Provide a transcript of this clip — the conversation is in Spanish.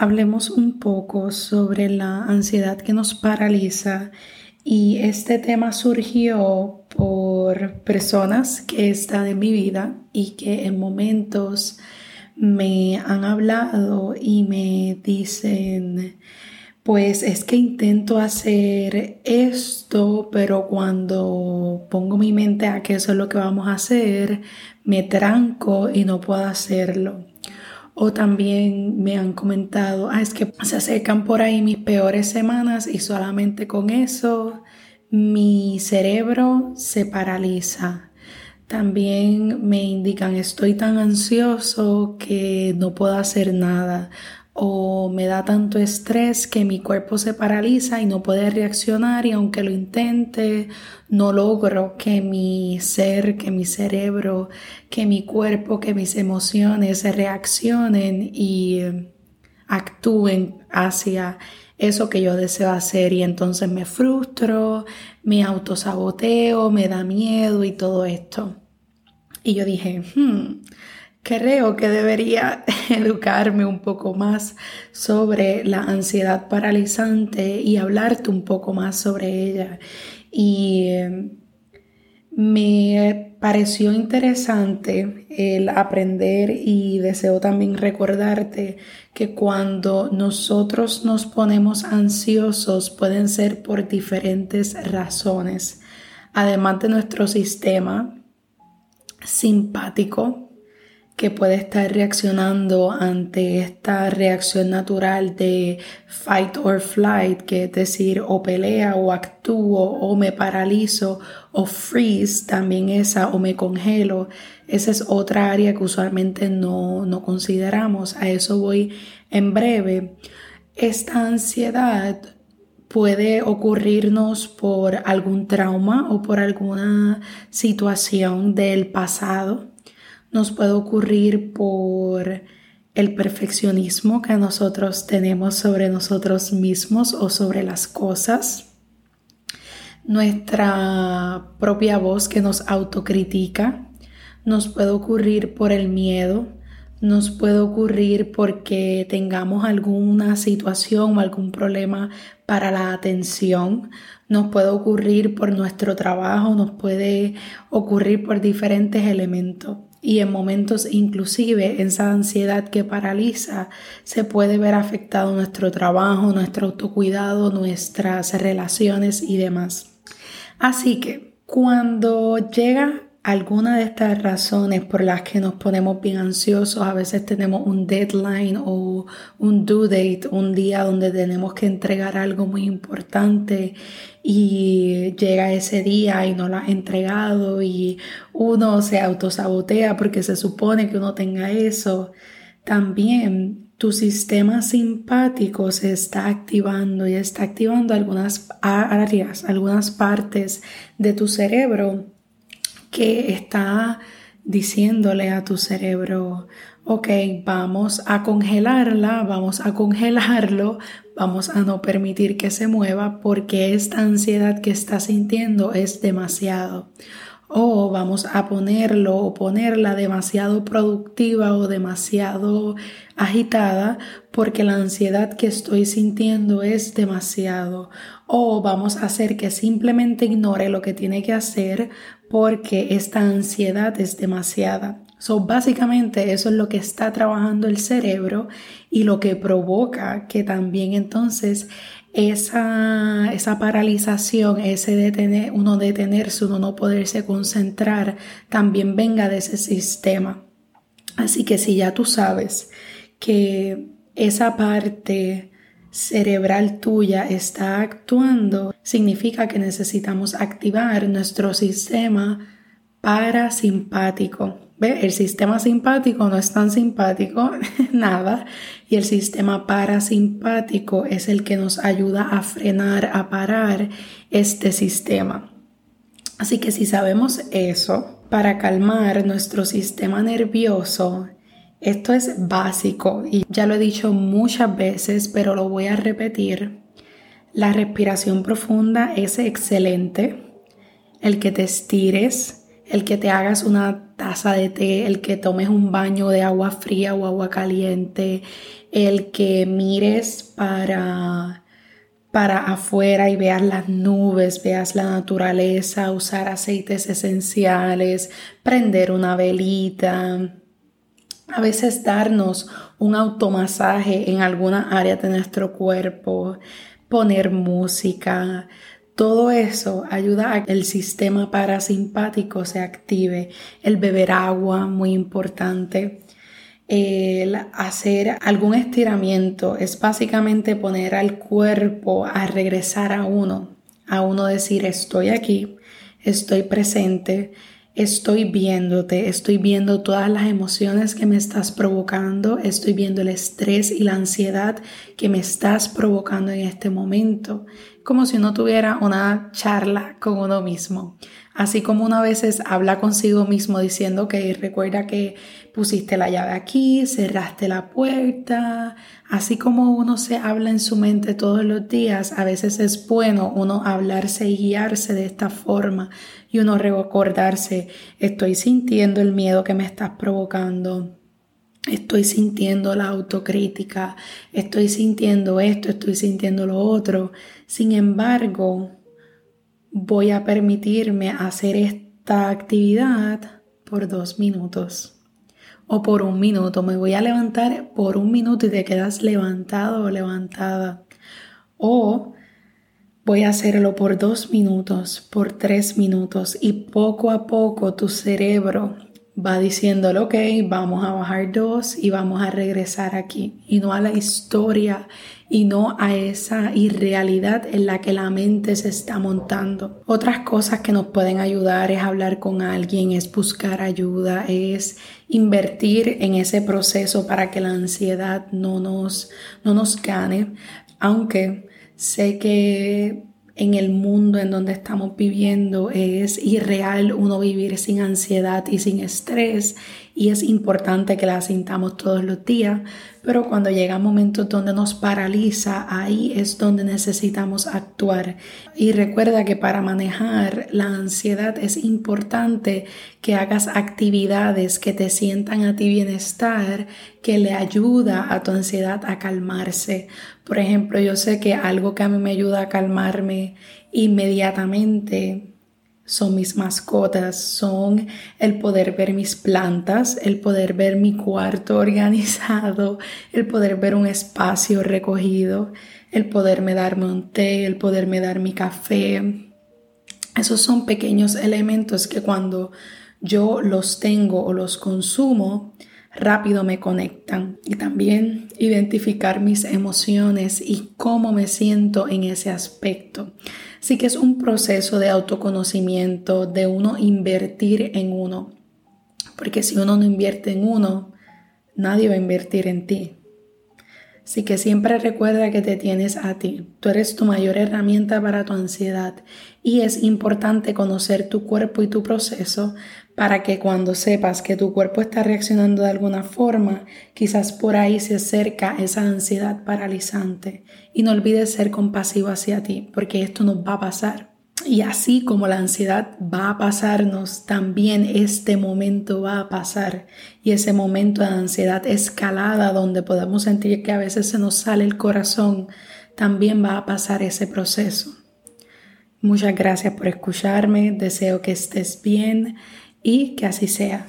hablemos un poco sobre la ansiedad que nos paraliza y este tema surgió por personas que están en mi vida y que en momentos me han hablado y me dicen, pues es que intento hacer esto, pero cuando pongo mi mente a que eso es lo que vamos a hacer, me tranco y no puedo hacerlo. O también me han comentado, ah, es que se acercan por ahí mis peores semanas y solamente con eso mi cerebro se paraliza. También me indican, estoy tan ansioso que no puedo hacer nada o me da tanto estrés que mi cuerpo se paraliza y no puede reaccionar y aunque lo intente, no logro que mi ser, que mi cerebro, que mi cuerpo, que mis emociones reaccionen y eh, actúen hacia eso que yo deseo hacer y entonces me frustro, me autosaboteo, me da miedo y todo esto. Y yo dije, hmm, Creo que debería educarme un poco más sobre la ansiedad paralizante y hablarte un poco más sobre ella. Y em, me pareció interesante el aprender y deseo también recordarte que cuando nosotros nos ponemos ansiosos pueden ser por diferentes razones. Además de nuestro sistema simpático, que puede estar reaccionando ante esta reacción natural de fight or flight, que es decir, o pelea o actúo o me paralizo o freeze, también esa, o me congelo. Esa es otra área que usualmente no, no consideramos. A eso voy en breve. Esta ansiedad puede ocurrirnos por algún trauma o por alguna situación del pasado nos puede ocurrir por el perfeccionismo que nosotros tenemos sobre nosotros mismos o sobre las cosas, nuestra propia voz que nos autocritica, nos puede ocurrir por el miedo, nos puede ocurrir porque tengamos alguna situación o algún problema para la atención, nos puede ocurrir por nuestro trabajo, nos puede ocurrir por diferentes elementos y en momentos inclusive esa ansiedad que paraliza se puede ver afectado nuestro trabajo, nuestro autocuidado, nuestras relaciones y demás. Así que cuando llega alguna de estas razones por las que nos ponemos bien ansiosos, a veces tenemos un deadline o un due date, un día donde tenemos que entregar algo muy importante y llega ese día y no lo ha entregado y uno se autosabotea porque se supone que uno tenga eso. También tu sistema simpático se está activando y está activando algunas áreas, algunas partes de tu cerebro que está diciéndole a tu cerebro, ok, vamos a congelarla, vamos a congelarlo, vamos a no permitir que se mueva porque esta ansiedad que está sintiendo es demasiado. O vamos a ponerlo o ponerla demasiado productiva o demasiado agitada porque la ansiedad que estoy sintiendo es demasiado. O vamos a hacer que simplemente ignore lo que tiene que hacer porque esta ansiedad es demasiada. So, básicamente eso es lo que está trabajando el cerebro y lo que provoca que también entonces esa, esa paralización, ese detener, uno detenerse, uno no poderse concentrar, también venga de ese sistema. Así que si ya tú sabes que esa parte cerebral tuya está actuando, significa que necesitamos activar nuestro sistema parasimpático. ¿Ve? El sistema simpático no es tan simpático, nada, y el sistema parasimpático es el que nos ayuda a frenar, a parar este sistema. Así que si sabemos eso, para calmar nuestro sistema nervioso, esto es básico y ya lo he dicho muchas veces, pero lo voy a repetir. La respiración profunda es excelente. El que te estires, el que te hagas una taza de té, el que tomes un baño de agua fría o agua caliente, el que mires para para afuera y veas las nubes, veas la naturaleza, usar aceites esenciales, prender una velita, a veces darnos un automasaje en alguna área de nuestro cuerpo, poner música, todo eso ayuda a que el sistema parasimpático se active. El beber agua, muy importante. El hacer algún estiramiento es básicamente poner al cuerpo a regresar a uno, a uno decir estoy aquí, estoy presente, estoy viéndote, estoy viendo todas las emociones que me estás provocando, estoy viendo el estrés y la ansiedad que me estás provocando en este momento, como si uno tuviera una charla con uno mismo. Así como una veces habla consigo mismo diciendo que recuerda que pusiste la llave aquí, cerraste la puerta, así como uno se habla en su mente todos los días, a veces es bueno uno hablarse y guiarse de esta forma y uno recordarse, estoy sintiendo el miedo que me estás provocando. Estoy sintiendo la autocrítica, estoy sintiendo esto, estoy sintiendo lo otro. Sin embargo, voy a permitirme hacer esta actividad por dos minutos o por un minuto. Me voy a levantar por un minuto y te quedas levantado o levantada. O voy a hacerlo por dos minutos, por tres minutos y poco a poco tu cerebro va diciéndole, ok, vamos a bajar dos y vamos a regresar aquí. Y no a la historia y no a esa irrealidad en la que la mente se está montando. Otras cosas que nos pueden ayudar es hablar con alguien, es buscar ayuda, es invertir en ese proceso para que la ansiedad no nos, no nos gane. Aunque sé que en el mundo en donde estamos viviendo es irreal uno vivir sin ansiedad y sin estrés y es importante que la sintamos todos los días, pero cuando llega momentos donde nos paraliza, ahí es donde necesitamos actuar. Y recuerda que para manejar la ansiedad es importante que hagas actividades que te sientan a ti bienestar, que le ayuda a tu ansiedad a calmarse. Por ejemplo, yo sé que algo que a mí me ayuda a calmarme inmediatamente son mis mascotas, son el poder ver mis plantas, el poder ver mi cuarto organizado, el poder ver un espacio recogido, el poderme darme un té, el poderme dar mi café. Esos son pequeños elementos que cuando yo los tengo o los consumo, rápido me conectan y también identificar mis emociones y cómo me siento en ese aspecto. Así que es un proceso de autoconocimiento, de uno invertir en uno. Porque si uno no invierte en uno, nadie va a invertir en ti. Así que siempre recuerda que te tienes a ti. Tú eres tu mayor herramienta para tu ansiedad y es importante conocer tu cuerpo y tu proceso para que cuando sepas que tu cuerpo está reaccionando de alguna forma, quizás por ahí se acerca esa ansiedad paralizante. Y no olvides ser compasivo hacia ti, porque esto nos va a pasar. Y así como la ansiedad va a pasarnos, también este momento va a pasar. Y ese momento de ansiedad escalada, donde podemos sentir que a veces se nos sale el corazón, también va a pasar ese proceso. Muchas gracias por escucharme, deseo que estés bien y que así sea.